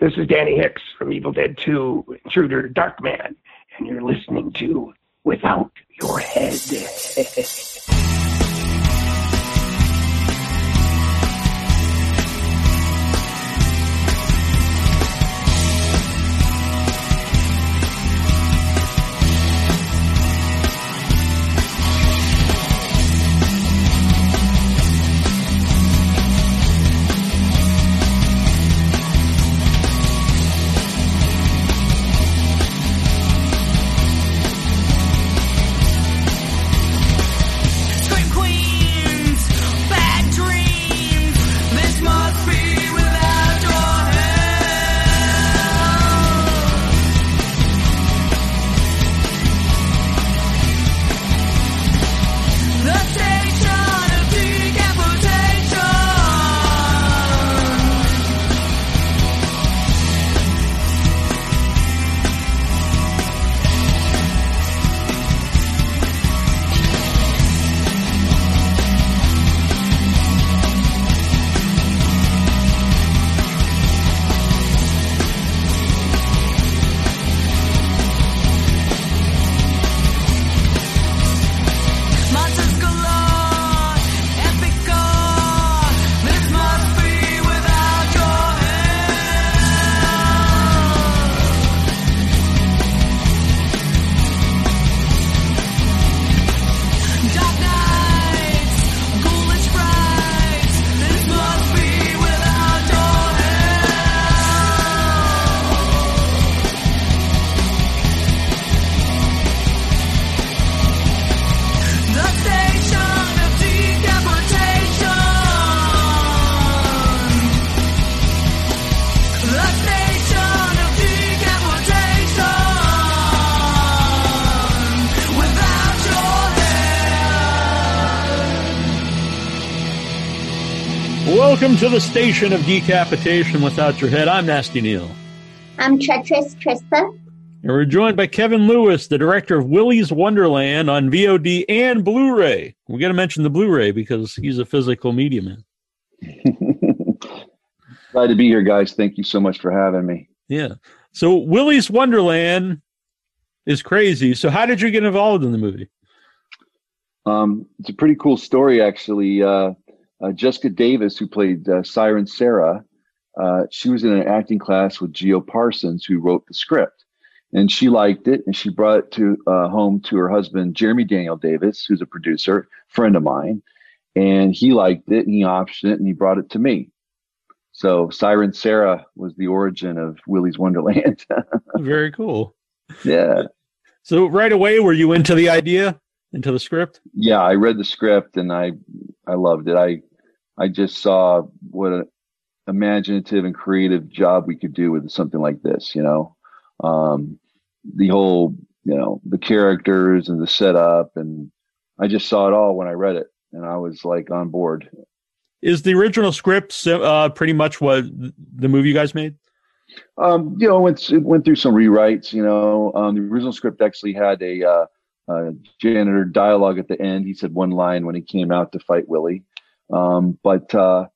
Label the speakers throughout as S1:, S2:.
S1: This is Danny Hicks from Evil Dead 2, Intruder, Darkman, and you're listening to Without Your Head.
S2: Welcome to the station of decapitation without your head. I'm Nasty Neal.
S3: I'm Treacherous Trista.
S2: And we're joined by Kevin Lewis, the director of Willy's Wonderland on VOD and Blu-ray. We got to mention the Blu-ray because he's a physical media man.
S4: Glad to be here, guys. Thank you so much for having me.
S2: Yeah. So Willy's Wonderland is crazy. So how did you get involved in the movie?
S4: Um, it's a pretty cool story, actually. Uh, uh, Jessica Davis, who played uh, Siren Sarah, uh, she was in an acting class with Geo Parsons, who wrote the script. And she liked it, and she brought it to uh, home to her husband, Jeremy Daniel Davis, who's a producer, friend of mine. And he liked it, and he optioned it, and he brought it to me. So Siren Sarah was the origin of Willy's Wonderland.
S2: Very cool.
S4: yeah.
S2: So right away, were you into the idea, into the script?
S4: yeah i read the script and i i loved it i i just saw what an imaginative and creative job we could do with something like this you know um the whole you know the characters and the setup and i just saw it all when i read it and i was like on board
S2: Is the original script uh, pretty much what the movie you guys made?
S4: um you know it went, it went through some rewrites you know um the original script actually had a uh uh, janitor dialogue at the end. He said one line when he came out to fight Willy. Um, but uh,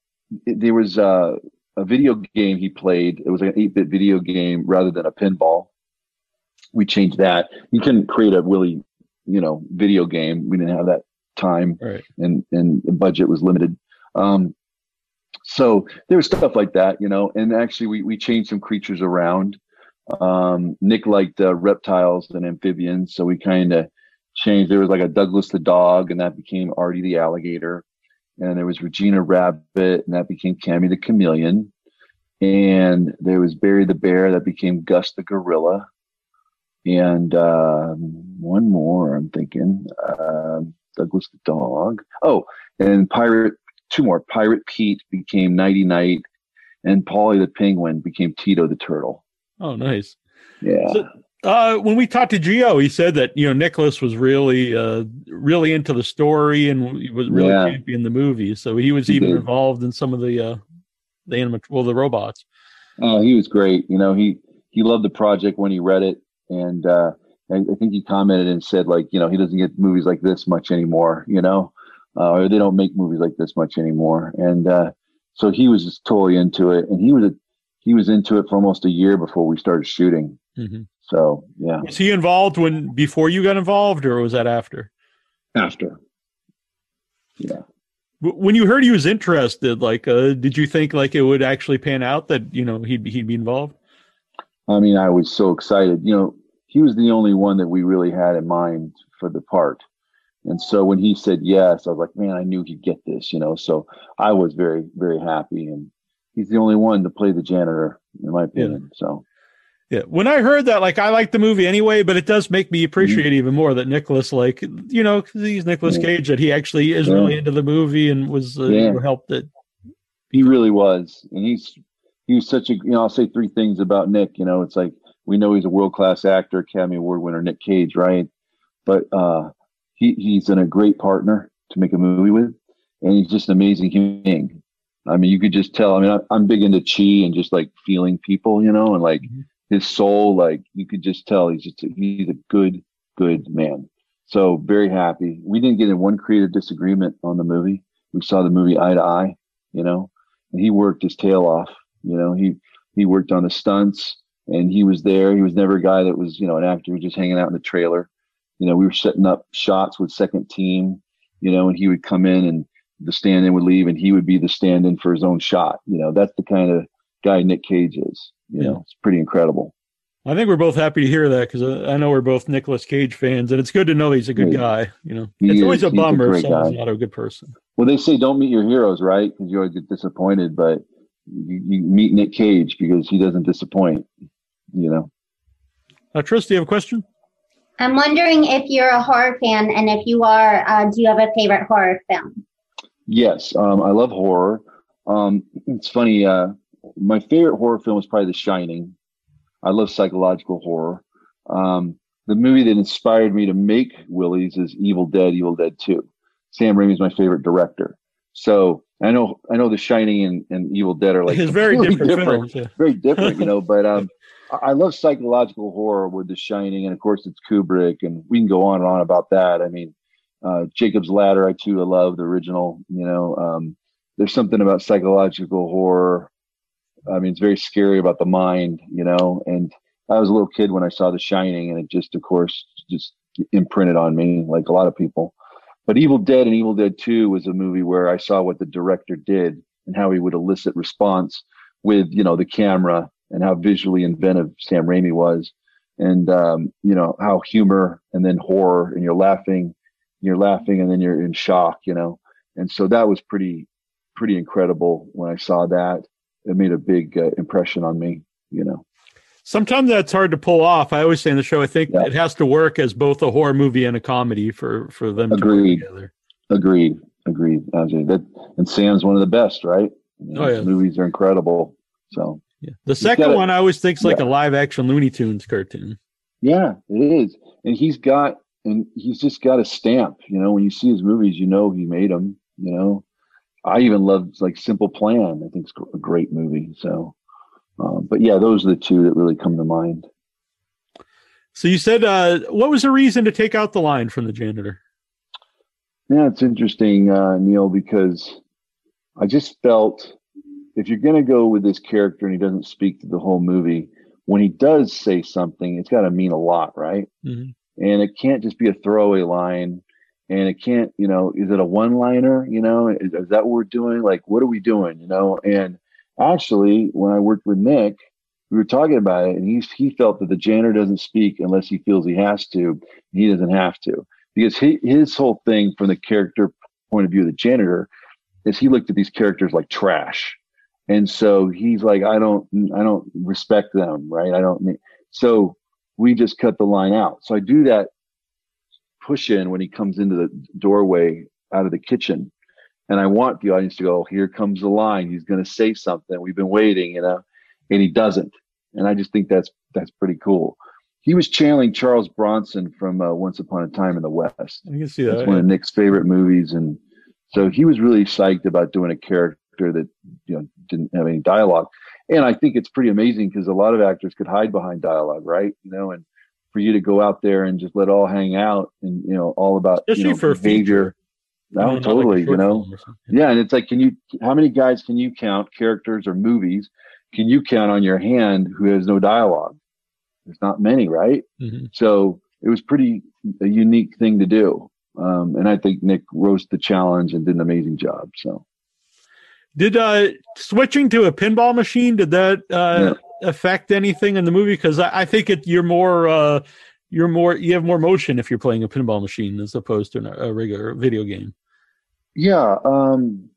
S4: it, there was uh, a video game he played. It was an 8 bit video game rather than a pinball. We changed that. You can create a Willy, you know, video game. We didn't have that time
S2: Right.
S4: and, and the budget was limited. Um, so there was stuff like that, you know, and actually we, we changed some creatures around. Um, Nick liked uh, reptiles and amphibians, so we kind of changed. There was like a Douglas the dog, and that became Artie the alligator. And there was Regina Rabbit, and that became Cammy the chameleon. And there was Barry the bear, that became Gus the gorilla. And um, one more, I'm thinking um Douglas the dog. Oh, and Pirate, two more. Pirate Pete became Knighty Knight, and Polly the penguin became Tito the turtle.
S2: Oh, nice.
S4: Yeah.
S2: So, uh, when we talked to Gio, he said that you know Nicolas was really, uh, really into the story and he was really
S4: Yeah.
S2: championing the movie. So he was
S4: He
S2: even
S4: did.
S2: involved in some of the uh, the animat well the robots.
S4: Oh, he was great. You know, he he loved the project when he read it, and uh, I, I think he commented and said like, you know, he doesn't get movies like this much anymore. You know, uh, or they don't make movies like this much anymore. And uh, so he was just totally into it, and he was a he was into it for almost a year before we started shooting.
S2: hmm
S4: So yeah,
S2: Was he involved when before you got involved, or was that after?
S4: after. Yeah.
S2: When you heard he was interested, like, uh, did you think like it would actually pan out that you know he'd he'd be involved?
S4: I mean, I was so excited. You know, he was the only one that we really had in mind for the part. And so when he said yes, I was like, man, I knew he'd get this, you know. So I was very, very happy. And he's the only one to play the janitor, in my opinion. So
S2: Yeah. When I heard that, like, I like the movie anyway, but it does make me appreciate
S4: Mm-hmm.
S2: even more that Nicolas, like, you know, 'cause he's Nicolas
S4: Yeah.
S2: Cage, that he actually is
S4: Yeah.
S2: really into the movie and was uh,
S4: Yeah.
S2: helped it.
S4: he really was. And he's he was such a you know, I'll say three things about Nick. You know, it's like we know he's a world class actor, Academy Award winner, Nick Cage, right? But uh he he's in a great partner to make a movie with, and he's just an amazing human being. I mean, you could just tell. I mean, I, I'm big into chi and just like feeling people, you know, and like
S2: Mhm.
S4: His soul. Like you could just tell he's just a, he's a good good man. So very happy. We didn't get in one creative disagreement on the movie. We saw the movie eye to eye, you know, and he worked his tail off. You know, he he worked on the stunts and he was there. He was never a guy that was, you know, an actor who was just hanging out in the trailer. You know, we were setting up shots with second team, you know, and he would come in and the stand in would leave and he would be the stand in for his own shot. You know, that's the kind of guy Nick Cage is. You
S2: Yeah.
S4: know, it's pretty incredible.
S2: I think we're both happy to hear that because I know we're both Nicolas Cage fans, and it's good to know he's a good
S4: Yeah.
S2: guy. You know,
S4: He
S2: it's always a
S4: He's a
S2: bummer if someone's
S4: guy.
S2: not a good person.
S4: Well, they say don't meet your heroes, right? Because you always get disappointed, but you, you meet Nick Cage because he doesn't disappoint. You know.
S2: Uh, Tris, do you have a question?
S3: I'm wondering if you're a horror fan, and if you are, uh, do you have a favorite horror film?
S4: Yes, um, I love horror. Um, it's funny. Uh, my favorite horror film is probably The Shining. I love psychological horror. Um, the movie that inspired me to make Willy's is Evil Dead, Evil Dead Two. Sam Raimi is my favorite director. So I know, I know, The Shining and, and Evil Dead are like
S2: It's very
S4: completely
S2: different, films. Yeah.
S4: very different, you know. But um, I I love psychological horror with The Shining, and of course it's Kubrick, and we can go on and on about that. I mean, uh, Jacob's Ladder, I too I love the original. You know, um, there's something about psychological horror. I mean, it's very scary about the mind, you know. And I was a little kid when I saw The Shining, and it just, of course, just imprinted on me, like a lot of people. But Evil Dead and Evil Dead 2 was a movie where I saw what the director did and how he would elicit response with, you know, the camera and how visually inventive Sam Raimi was. And, um, you know, how humor and then horror and you're laughing, you're laughing and then you're in shock, you know. And so that was pretty, pretty incredible when I saw that. It made a big uh, impression on me, you know.
S2: Sometimes that's hard to pull off. I always say in the show, I think
S4: Yeah.
S2: it has to work as both a horror movie and a comedy for for them
S4: Agreed.
S2: to work together.
S4: Agreed. Agreed. That and Sam's one of the best, right? You know,
S2: Oh, yeah.
S4: his movies are incredible. So
S2: Yeah. The second
S4: gotta-
S2: one I always think's like
S4: Yeah.
S2: a live action Looney Tunes cartoon.
S4: yeah, it is. And he's got and he's just got a stamp. You know, when you see his movies, you know he made them. You know, I even love like Simple Plan. I think it's a great movie. So, um, but yeah, those are the two that really come to mind.
S2: So you said, uh, what was the reason to take out the line from the janitor?
S4: Yeah, it's interesting, uh, Neal, because I just felt if you're going to go with this character and he doesn't speak to the whole movie, when he does say something, it's got to mean a lot, right?
S2: Mhm.
S4: And it can't just be a throwaway line. And it can't, you know, is it a one liner? You know, is, is that what we're doing? Like, what are we doing? You know, and actually, when I worked with Nick, we were talking about it, and he he felt that the janitor doesn't speak unless he feels he has to. He doesn't have to because he, his whole thing from the character point of view of the janitor is he looked at these characters like trash and so he's like i don't i don't respect them right i don't mean so we just cut the line out so i do that push in when he comes into the doorway out of the kitchen. And i want the audience to go here comes the line. He's going to say something. We've been waiting you know? And he doesn't. And i just think that's that's pretty cool. He was channeling charles bronson from uh, once upon a time in the west.
S2: I can see
S4: that's
S2: that.
S4: one of Nick's favorite movies, and so he was really psyched about doing a character that you know didn't have any dialogue. And I think it's pretty amazing because a lot of actors could hide behind dialogue, right? You know, and for you to go out there and just let all hang out, and you know, all about
S2: Especially
S4: you know,
S2: for
S4: behavior. No,
S2: not like
S4: totally.
S2: short
S4: you know,
S2: film or something.
S4: yeah, and it's like, can you? How many guys can you count, characters or movies? can you count on your hand who has no dialogue? There's not many, right?
S2: Mhm.
S4: So it was pretty a unique thing to do. Um, and I think Nick rose the challenge and did an amazing job. So
S2: Did uh switching to a pinball machine did that uh affect anything in the movie? Because I, I think it you're more uh you're more you have more motion if you're playing a pinball machine as opposed to a regular video game.
S4: yeah, um,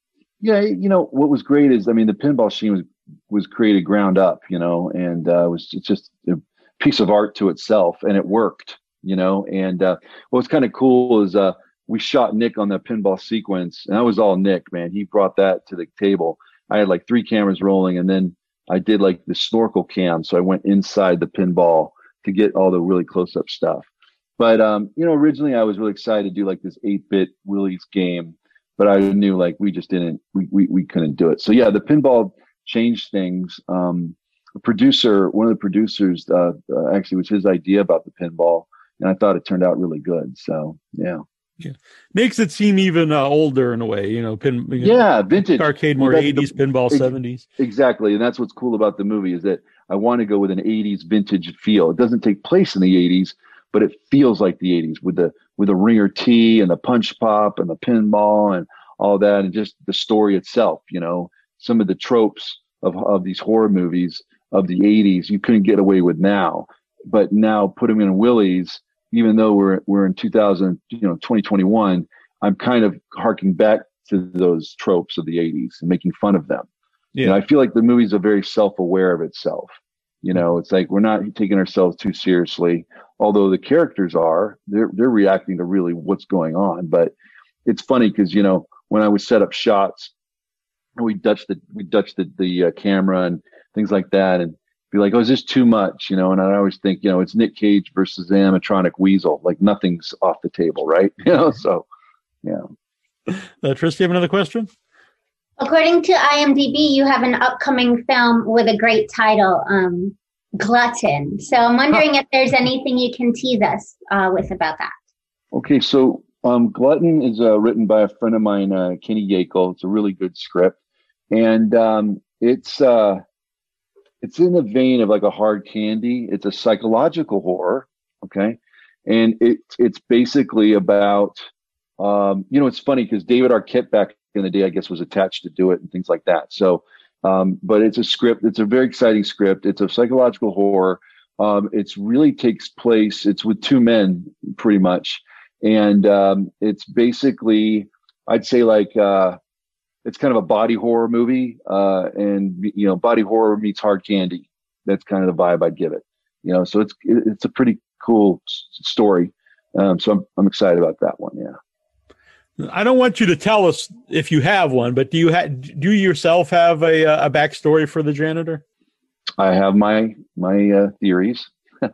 S4: yeah, you know what was great is I mean the pinball machine was was created ground up, you know, and uh, was it's just a piece of art to itself, and it worked, you know. And uh, what's kind of cool is uh, we shot Nick on the pinball sequence, and that was all Nick, man. He brought that to the table. I had like three cameras rolling, and then I did like the snorkel cam, so I went inside the pinball to get all the really close up stuff. But um, you know, originally I was really excited to do like this eight bit Willy's game, but I knew like we just didn't we we, we couldn't do it. So yeah, the pinball changed things. Um, the producer, one of the producers, uh, uh, actually was his idea about the pinball, and I thought it turned out really good. So yeah,
S2: Makes it seem even uh, older in a way, you know, pin you know,
S4: yeah, vintage.
S2: arcade more
S4: Well, that's the-
S2: eighties, pinball seventies.
S4: Exactly, and that's what's cool about the movie is that I want to go with an '80s vintage feel. It doesn't take place in the '80s, but it feels like the '80s with the with the ringer T and the punch pop and the pinball and all that, and just the story itself. You know, some of the tropes of of these horror movies of the '80s you couldn't get away with now, but now put them in Willy's, even though we're we're in 2000, you know, 2021. I'm kind of harking back to those tropes of the '80s and making fun of them. You know,
S2: Yeah.
S4: I feel like the movie's a very self-aware of itself. You know, it's like we're not taking ourselves too seriously, although the characters are. They're they're reacting to really what's going on. But it's funny because you know when I would set up shots, we Dutch the we Dutch the the uh, camera and things like that, and be like, oh, is this too much? You know, and I always think, you know, it's Nick Cage versus the animatronic weasel. Like nothing's off the table, right? You know, so yeah.
S2: Uh, Tris, do you have another question?
S3: According to IMDb, you have an upcoming film with a great title, um, Glutton. So I'm wondering if there's anything you can tease us uh, with about that.
S4: Okay, so um, Glutton is uh, written by a friend of mine, uh, Kenny Yakel. It's a really good script, and um, it's uh, it's in the vein of like a hard candy. It's a psychological horror, okay, and it it's basically about um, you know it's funny because David Arquette back in the day, I guess, was attached to do it and things like that. So, um, but it's a script. It's a very exciting script. It's a psychological horror. Um, it's really takes place. It's with two men, pretty much and um, it's basically i'd say like uh, it's kind of a body horror movie uh, and you know body horror meets hard candy. That's kind of the vibe i'd give it you know so it's it's a pretty cool s- story. Um, so I'm, I'm excited about that one yeah.
S2: I don't want you to tell us if you have one, but do you ha- do you yourself have a uh, a backstory for the janitor?
S4: i have my my uh, theories.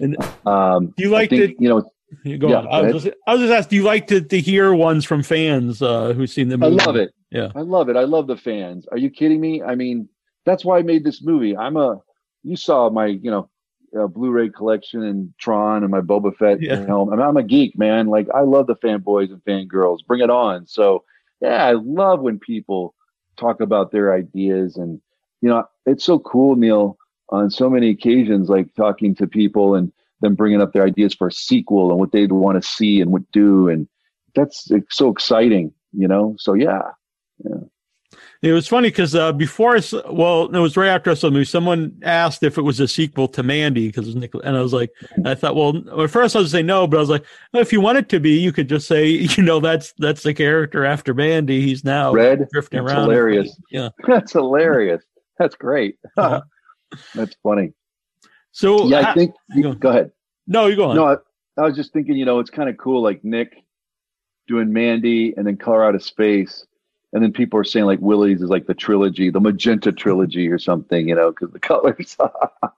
S2: And
S4: um,
S2: do you like
S4: think,
S2: to
S4: you know
S2: go
S4: Yeah,
S2: on?
S4: go
S2: I was just I was just asking, do you like to, to hear ones from fans uh, who've seen the movie?
S4: I love it.
S2: Yeah.
S4: I love it. I love the fans. Are you kidding me? I mean, that's why I made this movie. I'm a, you saw my, you know, uh, Blu-ray collection and Tron and my Boba Fett
S2: Yeah.
S4: helm. I mean, I'm a geek, man. Like I love the fanboys and fangirls. Bring it on. So yeah, I love when people talk about their ideas and, you know, it's so cool, Neal, on so many occasions, like talking to people and them bringing up their ideas for a sequel and what they'd want to see and what do. And that's it's so exciting, you know? So yeah. Yeah.
S2: It was funny because uh, before I, well, it was right after I saw the movie. Someone asked if it was a sequel to Mandy because Nick, and I was like, I thought, well, at first I was say no, but I was like, well, if you want it to be, you could just say, you know, that's that's the character after Mandy. He's now
S4: Red,
S2: drifting
S4: that's
S2: around.
S4: hilarious.
S2: Yeah.
S4: That's hilarious. That's great.
S2: Uh-huh.
S4: That's funny.
S2: So
S4: Yeah, I think.
S2: go-
S4: Go ahead.
S2: no, you go on.
S4: No, I, I was just thinking. You know, it's kind of cool, like Nick doing Mandy and then Color Out of Space, and then people are saying like Willy's is like the trilogy, the Magenta trilogy or something. You know, because the colors.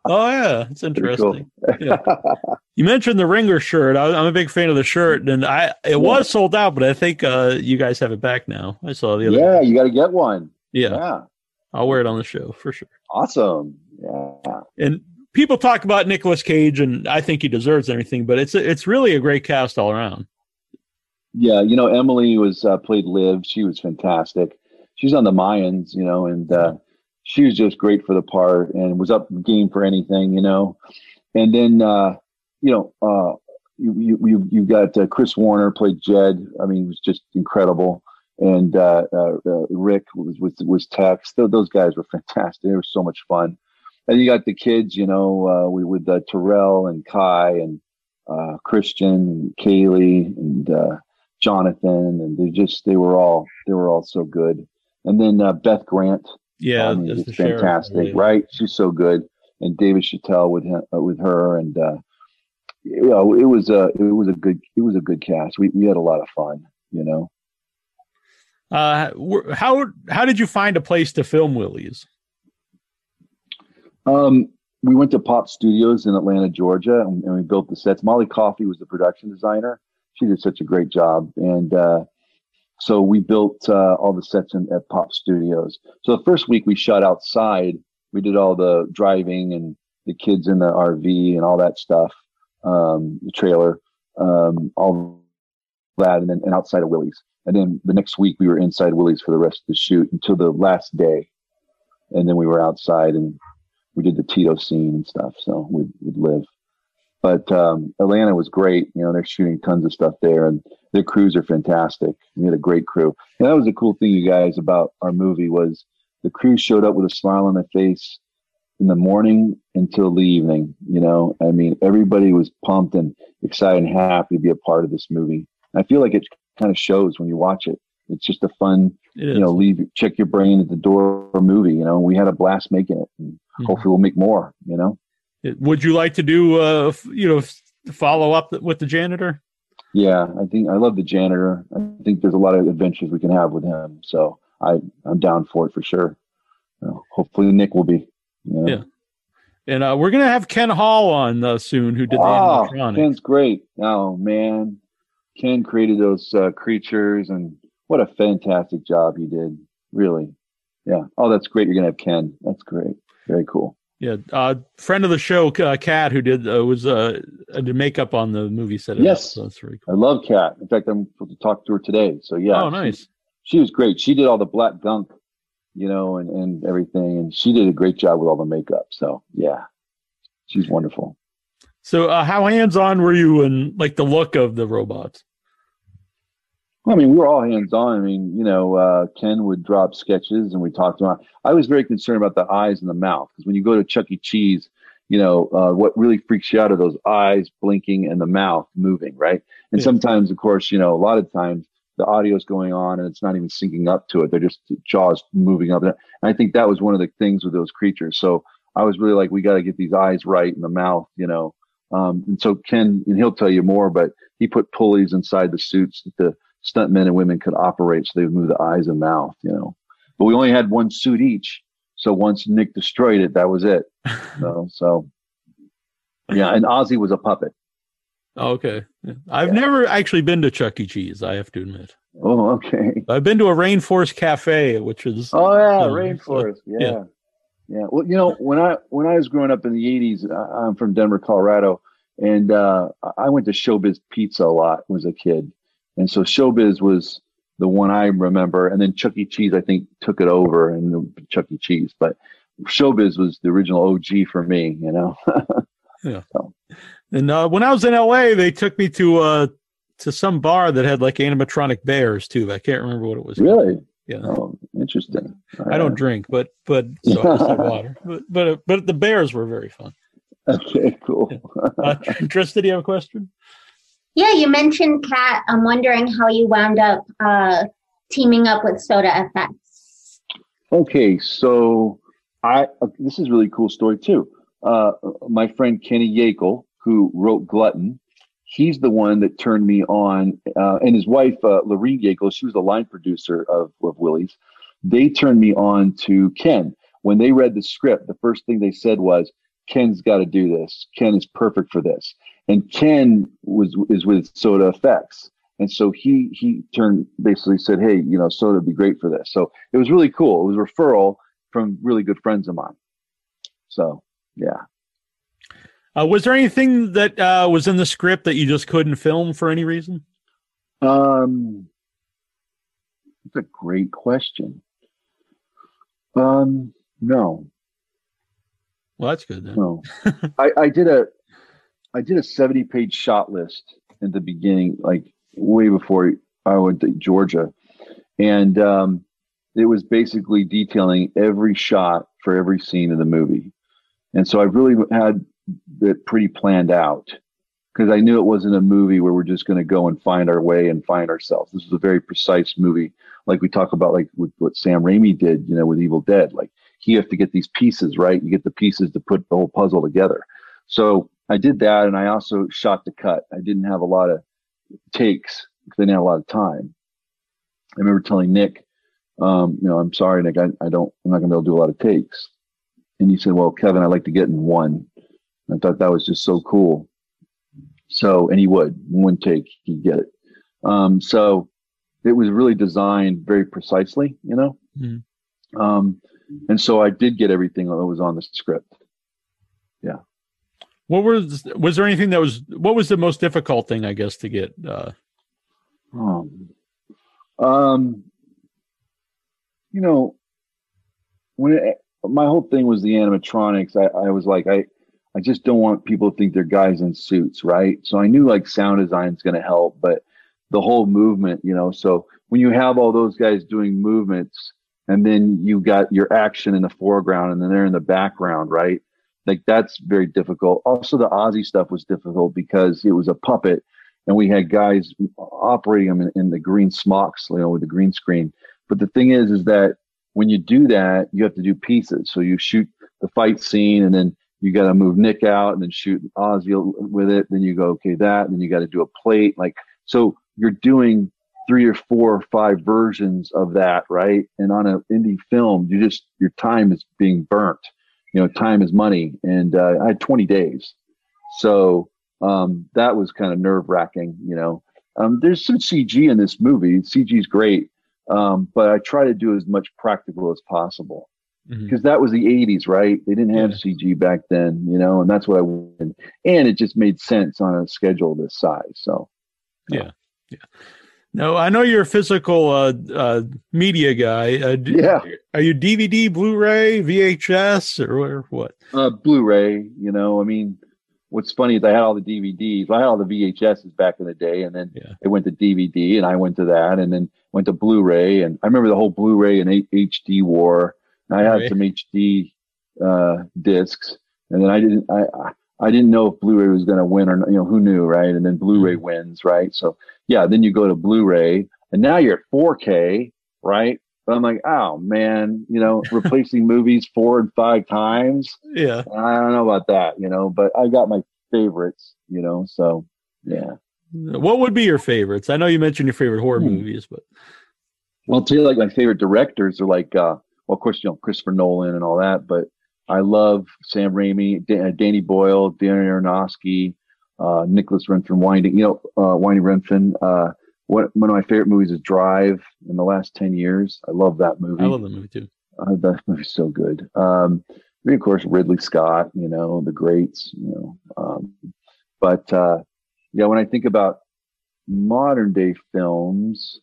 S2: Oh yeah, it's interesting.
S4: cool.
S2: Yeah. You mentioned the Ringer shirt. I, I'm a big fan of the shirt, and I it was sold out, but I think uh, you guys have it back now. I saw the other.
S4: yeah, you got to get one.
S2: yeah,
S4: yeah,
S2: I'll wear it on the show for sure.
S4: awesome. Yeah.
S2: And people talk about Nicolas Cage, and I think he deserves everything, but it's it's really a great cast all around.
S4: Yeah, you know, Emily was uh, played Liv. She was fantastic. She's on the Mayans, you know, and uh, she was just great for the part and was up game for anything, you know. And then, uh, you know, uh, you you you, got uh, Chris Warner played Jed. I mean, he was just incredible. And uh, uh, uh, Rick was was was Tex. Th- those guys were fantastic. They were so much fun. And you got the kids, you know, uh, we with uh, Terrell and Kai and uh, Christian and Kaylee and uh, Jonathan, and they just they were all they were all so good. And then uh, Beth Grant,
S2: Yeah, as
S4: it's
S2: sheriff,
S4: fantastic, right? She's so good. And David Chattel with him, uh, with her, and uh, you know, it was a it was a good it was a good cast. We we had a lot of fun, you know.
S2: Uh, how how did you find a place to film Willy's?
S4: Um, we went to Pop Studios in Atlanta, Georgia, and, and we built the sets. Molly Coffey was the production designer. She did such a great job, and uh, so we built uh, all the sets in, at Pop Studios. So the first week we shot outside. We did all the driving and the kids in the RV and all that stuff, um, the trailer, um, all that, and then and outside of Willy's. And then the next week we were inside Willy's for the rest of the shoot until the last day, and then we were outside and we did the Tito scene and stuff. So we'd, we'd live. But um, Atlanta was great. You know, they're shooting tons of stuff there, and their crews are fantastic. We had a great crew. And that was the cool thing, you guys, about our movie was the crew showed up with a smile on their face in the morning until the evening. You know, I mean, everybody was pumped and excited and happy to be a part of this movie. I feel like it kind of shows when you watch it. It's just a fun, you know, leave check your brain at the door movie. You know, we had a blast making it. And
S2: Mhm.
S4: hopefully we'll make more. You know.
S2: Would you like to do uh you know follow up with the janitor?
S4: Yeah, I think I love the janitor. I think there's a lot of adventures we can have with him. So I I'm down for it for sure. Hopefully Nick will be. You know?
S2: Yeah. And uh, we're gonna have Ken Hall on uh, soon, who did the
S4: Oh. Ken's great. Oh man, Ken created those uh, creatures, and what a fantastic job he did. Really, yeah. Oh, that's great. You're gonna have Ken. That's great. Cool.
S2: Yeah, uh, friend of the show, uh, who did uh, was uh, did makeup on the movie set. it up,
S4: Yes.
S2: so that's very
S4: I love Cat. In fact, I'm supposed to talk to her today. So yeah.
S2: oh,
S4: she-
S2: nice.
S4: she was great. She did all the black gunk, you know, and, and everything. And she did a great job with all the makeup. So yeah, she's wonderful.
S2: So, uh, how hands on were you in like the look of the robots?
S4: I mean, we were all hands on. I mean, you know, uh, Ken would drop sketches and we talked about. I was very concerned about the eyes and the mouth because when you go to Chuck E. Cheese, you know, uh, what really freaks you out are those eyes blinking and the mouth moving, right? And
S2: Yeah.
S4: sometimes, of course, you know, a lot of times the audio is going on and it's not even syncing up to it. They're just jaws moving up. And I think that was one of the things with those creatures. So I was really like, we got to get these eyes right and the mouth, you know. Um, and so Ken, and he'll tell you more, but he put pulleys inside the suits that the stunt men and women could operate so they would move the eyes and mouth, you know. But we only had one suit each. So once Nick destroyed it, that was it. Know? So yeah, and Ozzy was a puppet.
S2: Oh, okay, I've
S4: Yeah.
S2: never actually been to Chuck E. Cheese. I have to admit.
S4: Oh, okay.
S2: I've been to a Rainforest Cafe, which is
S4: Oh yeah,
S2: Um,
S4: rainforest.
S2: so-
S4: yeah.
S2: yeah.
S4: yeah, Well, you know, when I when I was growing up in the '80s, I, I'm from Denver, Colorado, and uh, I went to Showbiz Pizza a lot as a kid, and so Showbiz was the one I remember, and then Chuck E. Cheese I think took it over, and Chuck E. Cheese, but Showbiz was the original OG for me. You know. Yeah.
S2: And uh, when I was in LA, they took me to uh to some bar that had like animatronic bears too. I can't remember what it was. called.
S4: really?
S2: Yeah.
S4: Oh, interesting.
S2: I don't drink, but but so I just had water. But but, uh, but the bears were very fun.
S4: Okay, cool.
S2: Uh, Trista, do you have a question?
S3: Yeah, you mentioned Kat. I'm wondering how you wound up uh, teaming up with Soda FX.
S4: Okay, so I uh, this is really cool story too. Uh, my friend Kenny Yakel, who wrote Glutton, he's the one that turned me on, uh, and his wife uh, Lorene Yakel, she was the line producer of of Willy's. They turned me on to Ken when they read the script. The first thing they said was, "Ken's got to do this. Ken is perfect for this." And Ken was is with Soda Effects. And so he he turned basically said, "Hey, you know, Soda would be great for this." So it was really cool. It was a referral from really good friends of mine. So yeah,
S2: Uh, was there anything that uh, was in the script that you just couldn't film for any reason?
S4: um, that's a great question. Um, No,
S2: Well, that's good then.
S4: no. I, I did a I did a 70 page shot list at the beginning, like way before I went to Georgia. And um, it was basically detailing every shot for every scene of the movie. And so I really had it pretty planned out because I knew it wasn't a movie where we're just going to go and find our way and find ourselves. This is a very precise movie, like we talk about, like with what Sam Raimi did, you know, with Evil Dead. Like he have to get these pieces right. You get the pieces to put the whole puzzle together. So I did that, and I also shot the cut. I didn't have a lot of takes because I didn't have a lot of time. I remember telling Nick, um, you know, I'm sorry, Nick, I, I don't, I'm not going to be able to do a lot of takes. And he said, well, Kevin, I like to get in one. I thought that was just so cool. So, and he would one take, he'd get it. Um, so it was really designed very precisely, you know.
S2: Mhm.
S4: Um, and so I did get everything that was on the script. Yeah.
S2: What was was there anything that was what was the most difficult thing I guess to get? Uh,
S4: Um, um, you know, when it, my whole thing was the animatronics, I, I was like, I, I just don't want people to think they're guys in suits, right? So I knew like sound design is going to help, but the whole movement, you know, so when you have all those guys doing movements and then you got your action in the foreground and then they're in the background, right? Like that's very difficult. Also, the Ozzy stuff was difficult because it was a puppet and we had guys operating them in, in the green smocks, you know, with the green screen. But the thing is, is that when you do that, you have to do pieces. So you shoot the fight scene, and then you got to move Nick out, and then shoot Ozzy with it. Then you go, okay, that. And then you got to do a plate, like so. You're doing three or four or five versions of that, right? And on an indie film, you just your time is being burnt. You know, time is money, and uh, I had 20 days, so um, that was kind of nerve wracking. You know, um, there's some CG in this movie. CG is great, um, but I try to do as much practical as possible
S2: mhm.
S4: because that was the 80s, right? They didn't have CG back then, you know, and that's what I wanted. And it just made sense on a schedule this size. So,
S2: No, I know you're a physical uh, uh, media guy. Uh, d-
S4: Yeah.
S2: Are you DVD, Blu-ray, VHS, or or what?
S4: uh, Blu-ray, you know, I mean, what's funny is I had all the DVDs. I had all the VHSs back in the day, and then
S2: Yeah.
S4: it went to DVD, and I went to that, and then went to Blu-ray, and I remember the whole Blu-ray and HD war. And I had
S2: Right.
S4: some HD uh, discs, and then I didn't, I, I- I didn't know if Blu-ray was going to win or not. You know, who knew, right? And then Blu-ray wins, right? So yeah, then you go to Blu-ray, and now you're at 4K, right? But I'm like, oh man, you know, replacing movies four and five times.
S2: Yeah.
S4: I don't know about that, you know, but I got my favorites, you know, so yeah.
S2: What would be your favorites? I know you mentioned your favorite horror
S4: Hmm.
S2: movies, but
S4: Well, I'll tell you, like my favorite directors are like, uh, well, of course, you know, Christopher Nolan and all that, but I love Sam Raimi, Da- uh, Danny Boyle, Darren Aronofsky, uh, Nicholas Refn Winding, you know, uh, Winding. Uh, what, one of my favorite movies is Drive in the last 10 years. I love that movie.
S2: I love the movie too.
S4: Uh, that movie's so good. Um, mean, of course, Ridley Scott, you know, the greats, you know. Um, but uh, yeah, when I think about modern day films,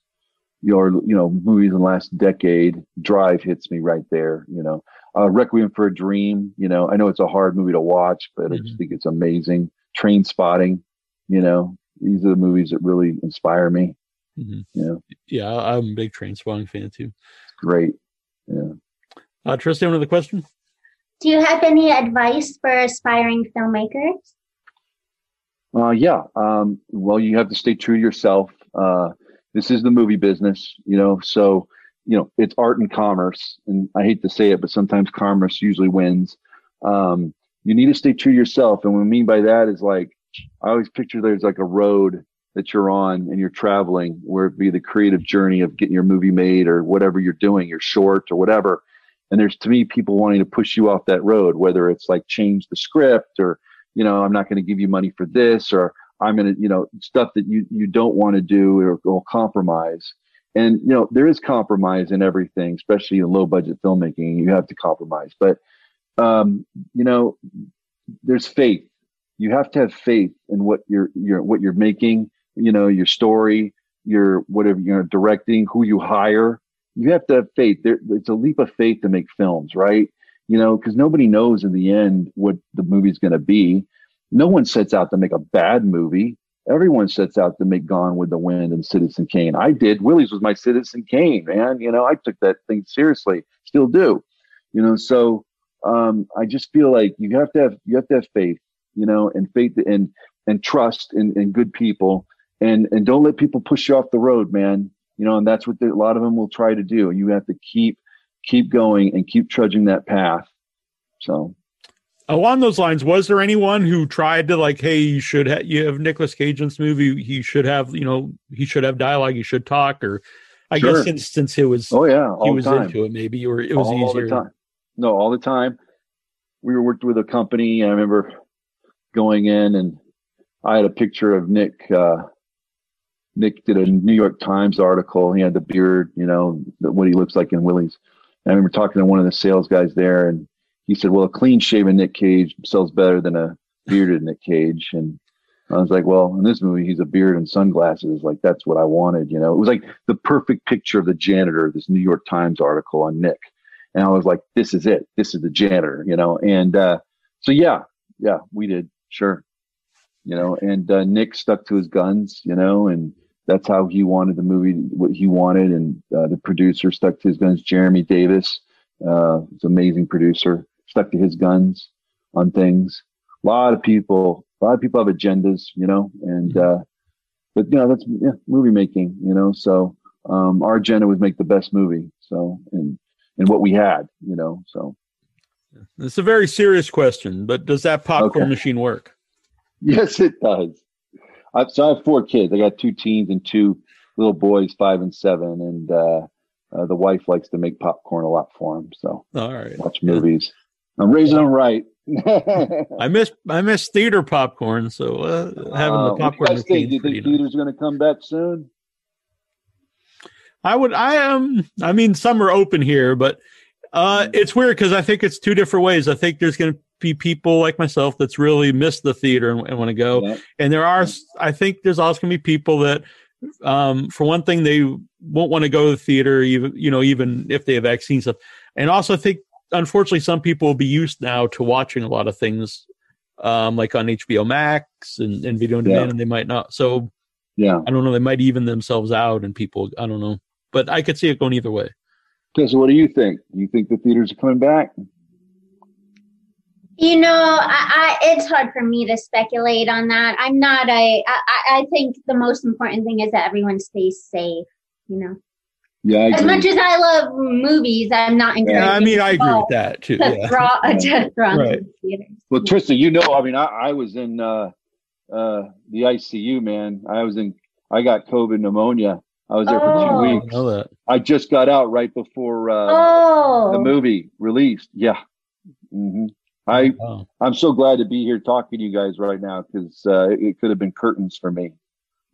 S4: your you know movies in the last decade, Drive hits me right there. You know, uh, Requiem for a Dream. You know, I know it's a hard movie to watch, but I just think it's amazing. Trainspotting. You know, these are the movies that really inspire me.
S2: Mhm.
S4: You know,
S2: Yeah, I- I'm a big Trainspotting fan too.
S4: great. Yeah.
S2: Uh, Tristan, another question?
S3: Do you have any advice for aspiring filmmakers?
S4: Uh, yeah. Um, well, you have to stay true to yourself. Uh, this is the movie business, you know, so, you know, it's art and commerce. And I hate to say it, but sometimes commerce usually wins. Um, you need to stay true to yourself. And what I mean by that is like, I always picture there's like a road that you're on and you're traveling, where it be the creative journey of getting your movie made or whatever you're doing, your short or whatever. And there's to me people wanting to push you off that road, whether it's like change the script or, you know, I'm not going to give you money for this or I'm going to, you know, stuff that you, you don't want to do or, or compromise. And, you know, there is compromise in everything, especially in low budget filmmaking. You have to compromise. But, um, you know, there's faith. You have to have faith in what you're, you're, what you're making, you know, your story, your, whatever you're directing, who you hire. You have to have faith. There, it's a leap of faith to make films, right? you know, because nobody knows in the end what the movie's going to be. No one sets out to make a bad movie. Everyone sets out to make Gone with the Wind and Citizen Kane. I did. Willy's was my Citizen Kane, man. You know, I took that thing seriously, still do. You know, so um, I just feel like you have to have you have to have faith, you know, and faith and and trust in, in good people, and and don't let people push you off the road, man. You know, and that's what the, a lot of them will try to do. You have to keep keep going and keep trudging that path. So
S2: Along those lines, was there anyone who tried to like, hey, you should have you have Nicolas Cage in this movie? He should have, you know, he should have dialogue. He should talk, or I
S4: Sure.
S2: guess since since it was
S4: oh yeah,
S2: he was
S4: the time.
S2: into it, maybe or it was
S4: all
S2: easier.
S4: the time. No, all the time. We were worked with a company. I remember going in and I had a picture of Nick. Uh, Nick did a New York Times article. He had the beard, you know, what he looks like in Willy's. And I remember talking to one of the sales guys there, and he said, "Well, a clean shaven Nick Cage sells better than a bearded Nick Cage." And I was like, "Well, in this movie, he's a beard and sunglasses. Like that's what I wanted." You know, it was like the perfect picture of the janitor. This New York Times article on Nick, and I was like, "This is it. This is the janitor." You know, and uh, so yeah, yeah, we did sure. You know, and uh, Nick stuck to his guns. You know, and that's how he wanted the movie, what he wanted, and uh, the producer stuck to his guns. Jeremy Davis, uh, an amazing producer, stuck to his guns on things. A lot of people, a lot of people have agendas, you know, and uh, but you know that's yeah, movie making, you know. So um, our agenda was make the best movie. So and and what we had, you know. So
S2: It's a very serious question, but does that popcorn
S4: Okay.
S2: machine work?
S4: yes, it does. I, so I have four kids. I got two teens and two little boys, five and seven, and uh, uh, the wife likes to make popcorn a lot for them. So
S2: All right.
S4: watch movies. I'm raising them right.
S2: I miss I miss theater popcorn, so uh, having
S4: Uh,
S2: the popcorn
S4: you guys think? Do you think theaters going to come back soon?
S2: I would I am I mean some are open here, but uh it's weird because I think it's two different ways. I think there's gonna be people like myself that's really missed the theater and, and want to go.
S4: Yeah.
S2: And there are I think there's also gonna be people that um for one thing they won't want to go to the theater even you know, even if they have vaccine stuff. And also I think unfortunately some people will be used now to watching a lot of things um like on HBO Max and, and video on demand
S4: Yeah.
S2: and they might not so
S4: Yeah.
S2: I don't know, they might even themselves out and people I don't know. But I could see it going either way.
S4: Okay, so what do you think? Do you think the theaters are coming back?
S3: You know, I, I, it's hard for me to speculate on that. I'm not a. I, I I think the most important thing is that everyone stays safe. You know,
S4: Yeah, I
S3: as much as I love movies, I'm not encouraging.
S2: Yeah, I mean, I agree with that too.
S3: To
S2: Yeah.
S3: throw, to throw into
S2: Right.
S3: the theaters.
S4: well, Tristan, you know, I mean, I, I was in uh, uh, the ICU, man. I was in. I got COVID pneumonia. I was there for
S3: Oh.
S4: two
S2: I
S4: weeks.
S2: know that.
S4: I just got out right before uh,
S3: Oh,
S4: the movie released. Yeah. hmm I
S2: Wow.
S4: I'm so glad to be here talking to you guys right now because uh, it, it could have been curtains for me.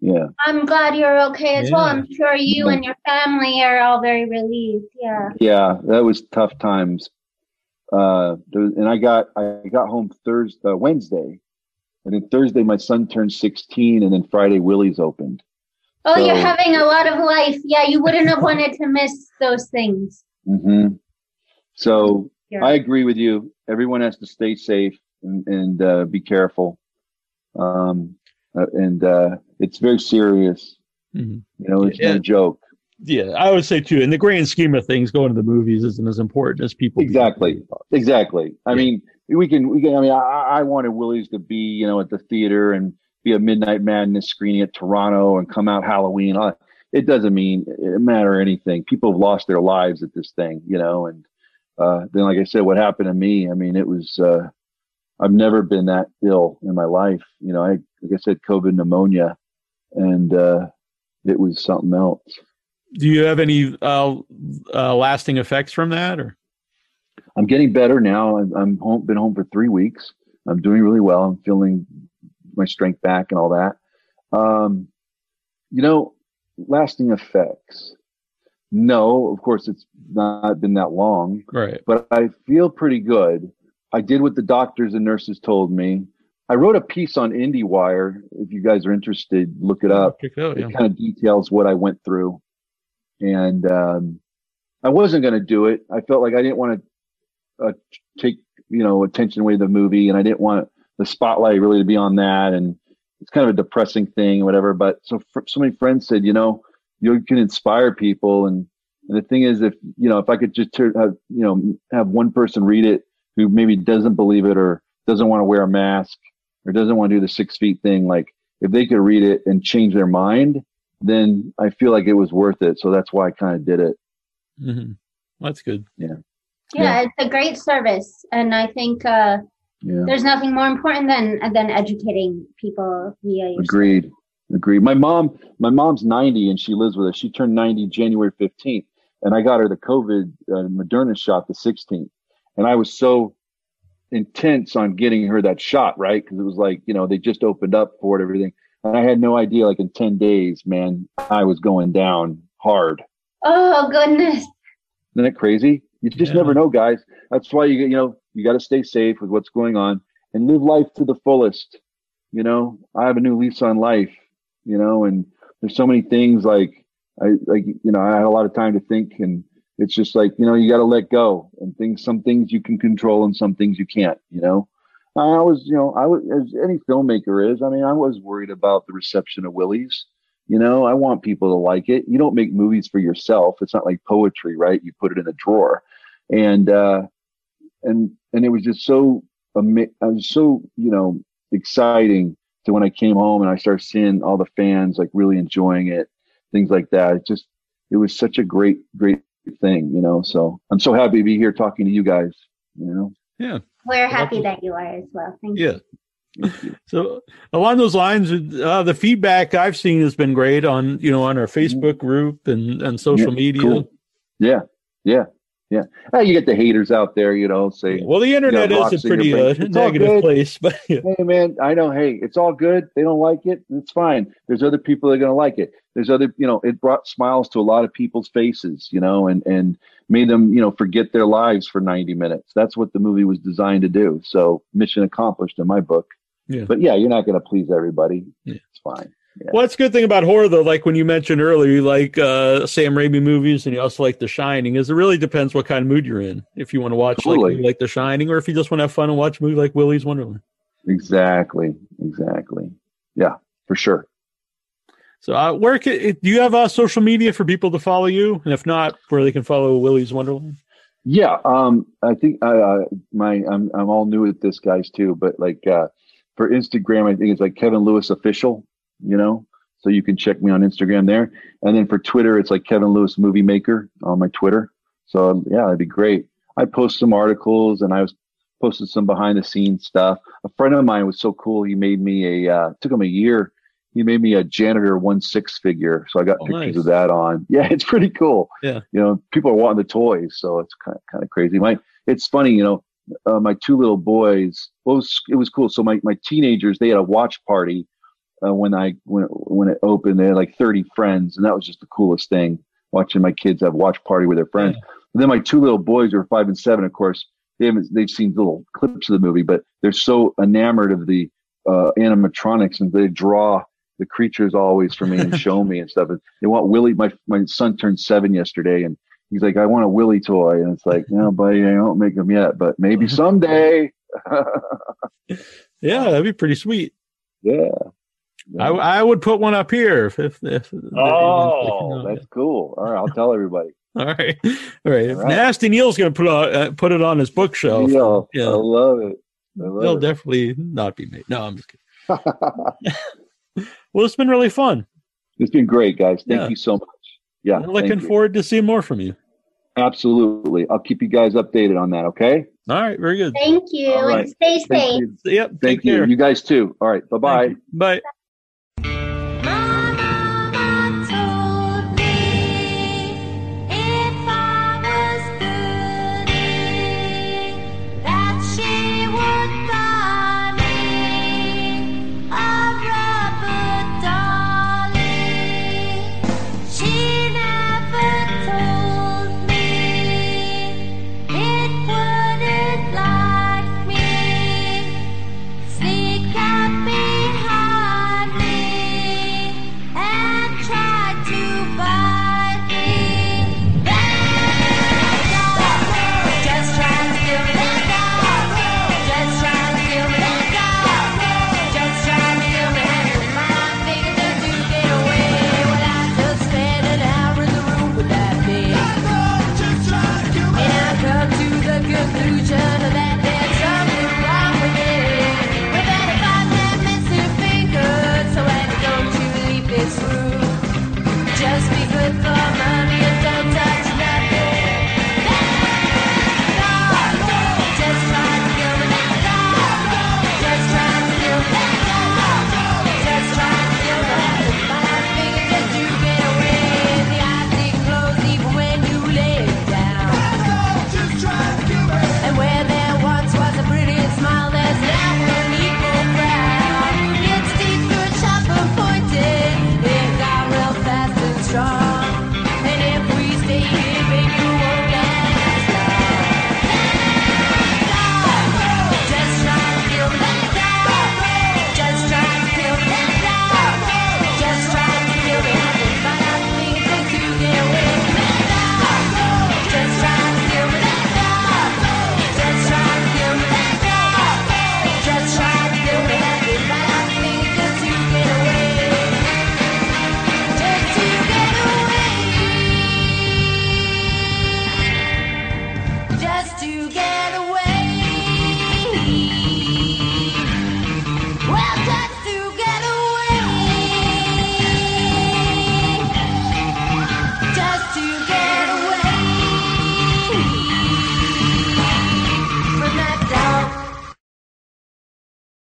S4: Yeah.
S3: I'm glad you're okay as well. I'm sure you and your family are all very relieved. Yeah.
S4: Yeah, that was tough times. Uh, and I got I got home Thursday, uh, Wednesday, and then Thursday my son turned 16, and then Friday Willy's opened.
S3: Oh, you're having a lot of life. Yeah, you wouldn't have wanted to miss those things.
S4: Mm-hmm. So
S3: Yeah.
S4: I agree with you. Everyone has to stay safe and, and uh, be careful. Um, uh, and uh, it's very serious.
S2: Mhm.
S4: You know, it's
S2: Yeah.
S4: no joke.
S2: Yeah, I would say too. In the grand scheme of things, going to the movies isn't as important as people.
S4: Exactly. Exactly. I
S2: Yeah.
S4: mean, we can, we can, I mean, I, I wanted Willy's to be, you know, at the theater and be a Midnight Madness screening at Toronto and come out Halloween. Uh, It doesn't mean it matter anything. People have lost their lives at this thing, you know, and uh, then, like I said, what happened to me, I mean, it was, uh, I've never been that ill in my life. You know, I, like I said, COVID pneumonia and uh, it was something else.
S2: Do you have any uh, uh, lasting effects from that, or
S4: I'm getting better now. I'm, I'm home, been home for three weeks. I'm doing really well. I'm feeling my strength back and all that. Um, you know, lasting effects. No, of course, it's not been that long,
S2: right?
S4: but I feel pretty good. I did what the doctors and nurses told me. I wrote a piece on IndieWire. If you guys are interested, look it up
S2: it out, yeah.
S4: kind of details what I went through. And um, I wasn't going to do it. I felt like I didn't want to uh, take you know attention away the movie, and I didn't want the spotlight really to be on that, and it's kind of a depressing thing, or whatever. But so fr- so many friends said, you know, you can inspire people, and, and the thing is, if you know, if I could just turn, have you know have one person read it who maybe doesn't believe it or doesn't want to wear a mask or doesn't want to do the six feet thing, like if they could read it and change their mind, then I feel like it was worth it. So that's why I kind of did it.
S2: hmm That's good.
S3: Yeah,
S4: Yeah.
S3: it's a great service, and I think uh,
S4: Yeah.
S3: there's nothing more important than than educating people via your
S4: Agreed. Agreed. My mom, my mom's 90 and she lives with us. She turned 90 January 15th, and I got her the COVID uh, Moderna shot the 16th. And I was so intense on getting her that shot, right? Because it was like, you know, they just opened up for it, everything. And I had no idea, like in 10 days, man, I was going down hard.
S3: Oh goodness.
S4: Isn't it crazy? You just
S2: Yeah.
S4: never know, guys. That's why you you know you got to stay safe with what's going on and live life to the fullest. You know, I have a new lease on life. You know, and there's so many things like I like you know I had a lot of time to think, and it's just like you know you got to let go and things. Some things you can control and some things you can't. You know, I was you know I was as any filmmaker is. I mean, I was worried about the reception of Willy's. You know, I want people to like it. You don't make movies for yourself. It's not like poetry, right? You put it in a drawer, and uh, and and it was just so I was so you know exciting to when I came home and I started seeing all the fans like really enjoying it, things like that. It just it was such a great great thing, you know. So I'm so happy to be here talking to you guys. You know,
S2: Yeah.
S3: We're happy that you are as well. Thank you.
S2: Yeah.
S3: you.
S2: So along those lines, uh, the feedback I've seen has been great on you know on our Facebook group and and social
S4: Yeah,
S2: media.
S4: cool. yeah, yeah, yeah. Ah, you get the haters out there, you know, say,
S2: Well, the internet is a pretty uh. Negative place, but yeah.
S4: hey man i know hey it's all good they don't like it it's fine there's other people that are going to like it there's other you know it brought smiles to a lot of people's faces you know and and made them you know forget their lives for 90 minutes that's what the movie was designed to do so mission accomplished in my book
S2: Yeah.
S4: but yeah you're not going to please everybody
S2: Yeah.
S4: it's fine
S2: Well, that's a good thing about horror, though. Like when you mentioned earlier, you like uh, Sam Raimi movies, and you also like The Shining. Is it really depends what kind of mood you're in. If you want to watch like, like The Shining, or if you just want to have fun and watch a movie like Willy's Wonderland.
S4: exactly exactly yeah for sure
S2: So, uh, where can, do you have uh, social media for people to follow you? And if not, where they can follow Willy's Wonderland?
S4: Yeah, um, I think I, uh, my I'm I'm all new at this, guys, too. But like uh, for Instagram, I think it's like Kevin Lewis official. You know, so you can check me on Instagram there. And then for Twitter, it's like Kevin Lewis Movie Maker on my Twitter. So yeah, that'd be great. I post some articles, and I was posted some behind the scenes stuff. A friend of mine was so cool. He made me a uh, took him a year. He made me a janitor one six figure, so I got
S2: Oh,
S4: pictures
S2: nice.
S4: of that on. Yeah, it's pretty cool
S2: Yeah.
S4: you know, people are wanting the toys, so it's kind of, kind of crazy. My, it's funny, you know, uh, my two little boys. Well, it was, it was cool. So my, my teenagers, they had a watch party uh, when I when when it opened. They had like thirty friends, and that was just the coolest thing. Watching my kids have watch party with their friends. And then my two little boys who are five and seven. Of course, they haven't they've seen little clips of the movie, but they're so enamored of the uh, animatronics, and they draw the creatures always for me and show me and stuff. And they want Willy. My my son turned seven yesterday, and he's like, "I want a Willy toy," and it's like, "No, buddy, I don't make them yet, but maybe someday."
S2: Yeah, that'd be pretty sweet.
S4: yeah.
S2: I, I would put one up here. If, if, if
S4: Oh, that's cool. All right, I'll tell everybody.
S2: all right, all right. If
S4: All right.
S2: Nasty Neal's going to put on, uh, put it on his bookshelf.
S4: Yeah,
S2: yeah.
S4: I love it. I
S2: They'll
S4: it.
S2: definitely not be made. No, I'm just kidding. Well, it's been really fun.
S4: it's been great, guys. Thank
S2: Yeah.
S4: you so much. Yeah,
S2: I'm looking forward to seeing more from you.
S4: Absolutely. I'll keep you guys updated on that. Okay.
S2: All right, very good.
S3: Thank you
S4: All right.
S3: and stay safe.
S2: Yep,
S4: Thank
S2: take care.
S4: you. You guys too. All right. Bye bye.
S2: Bye.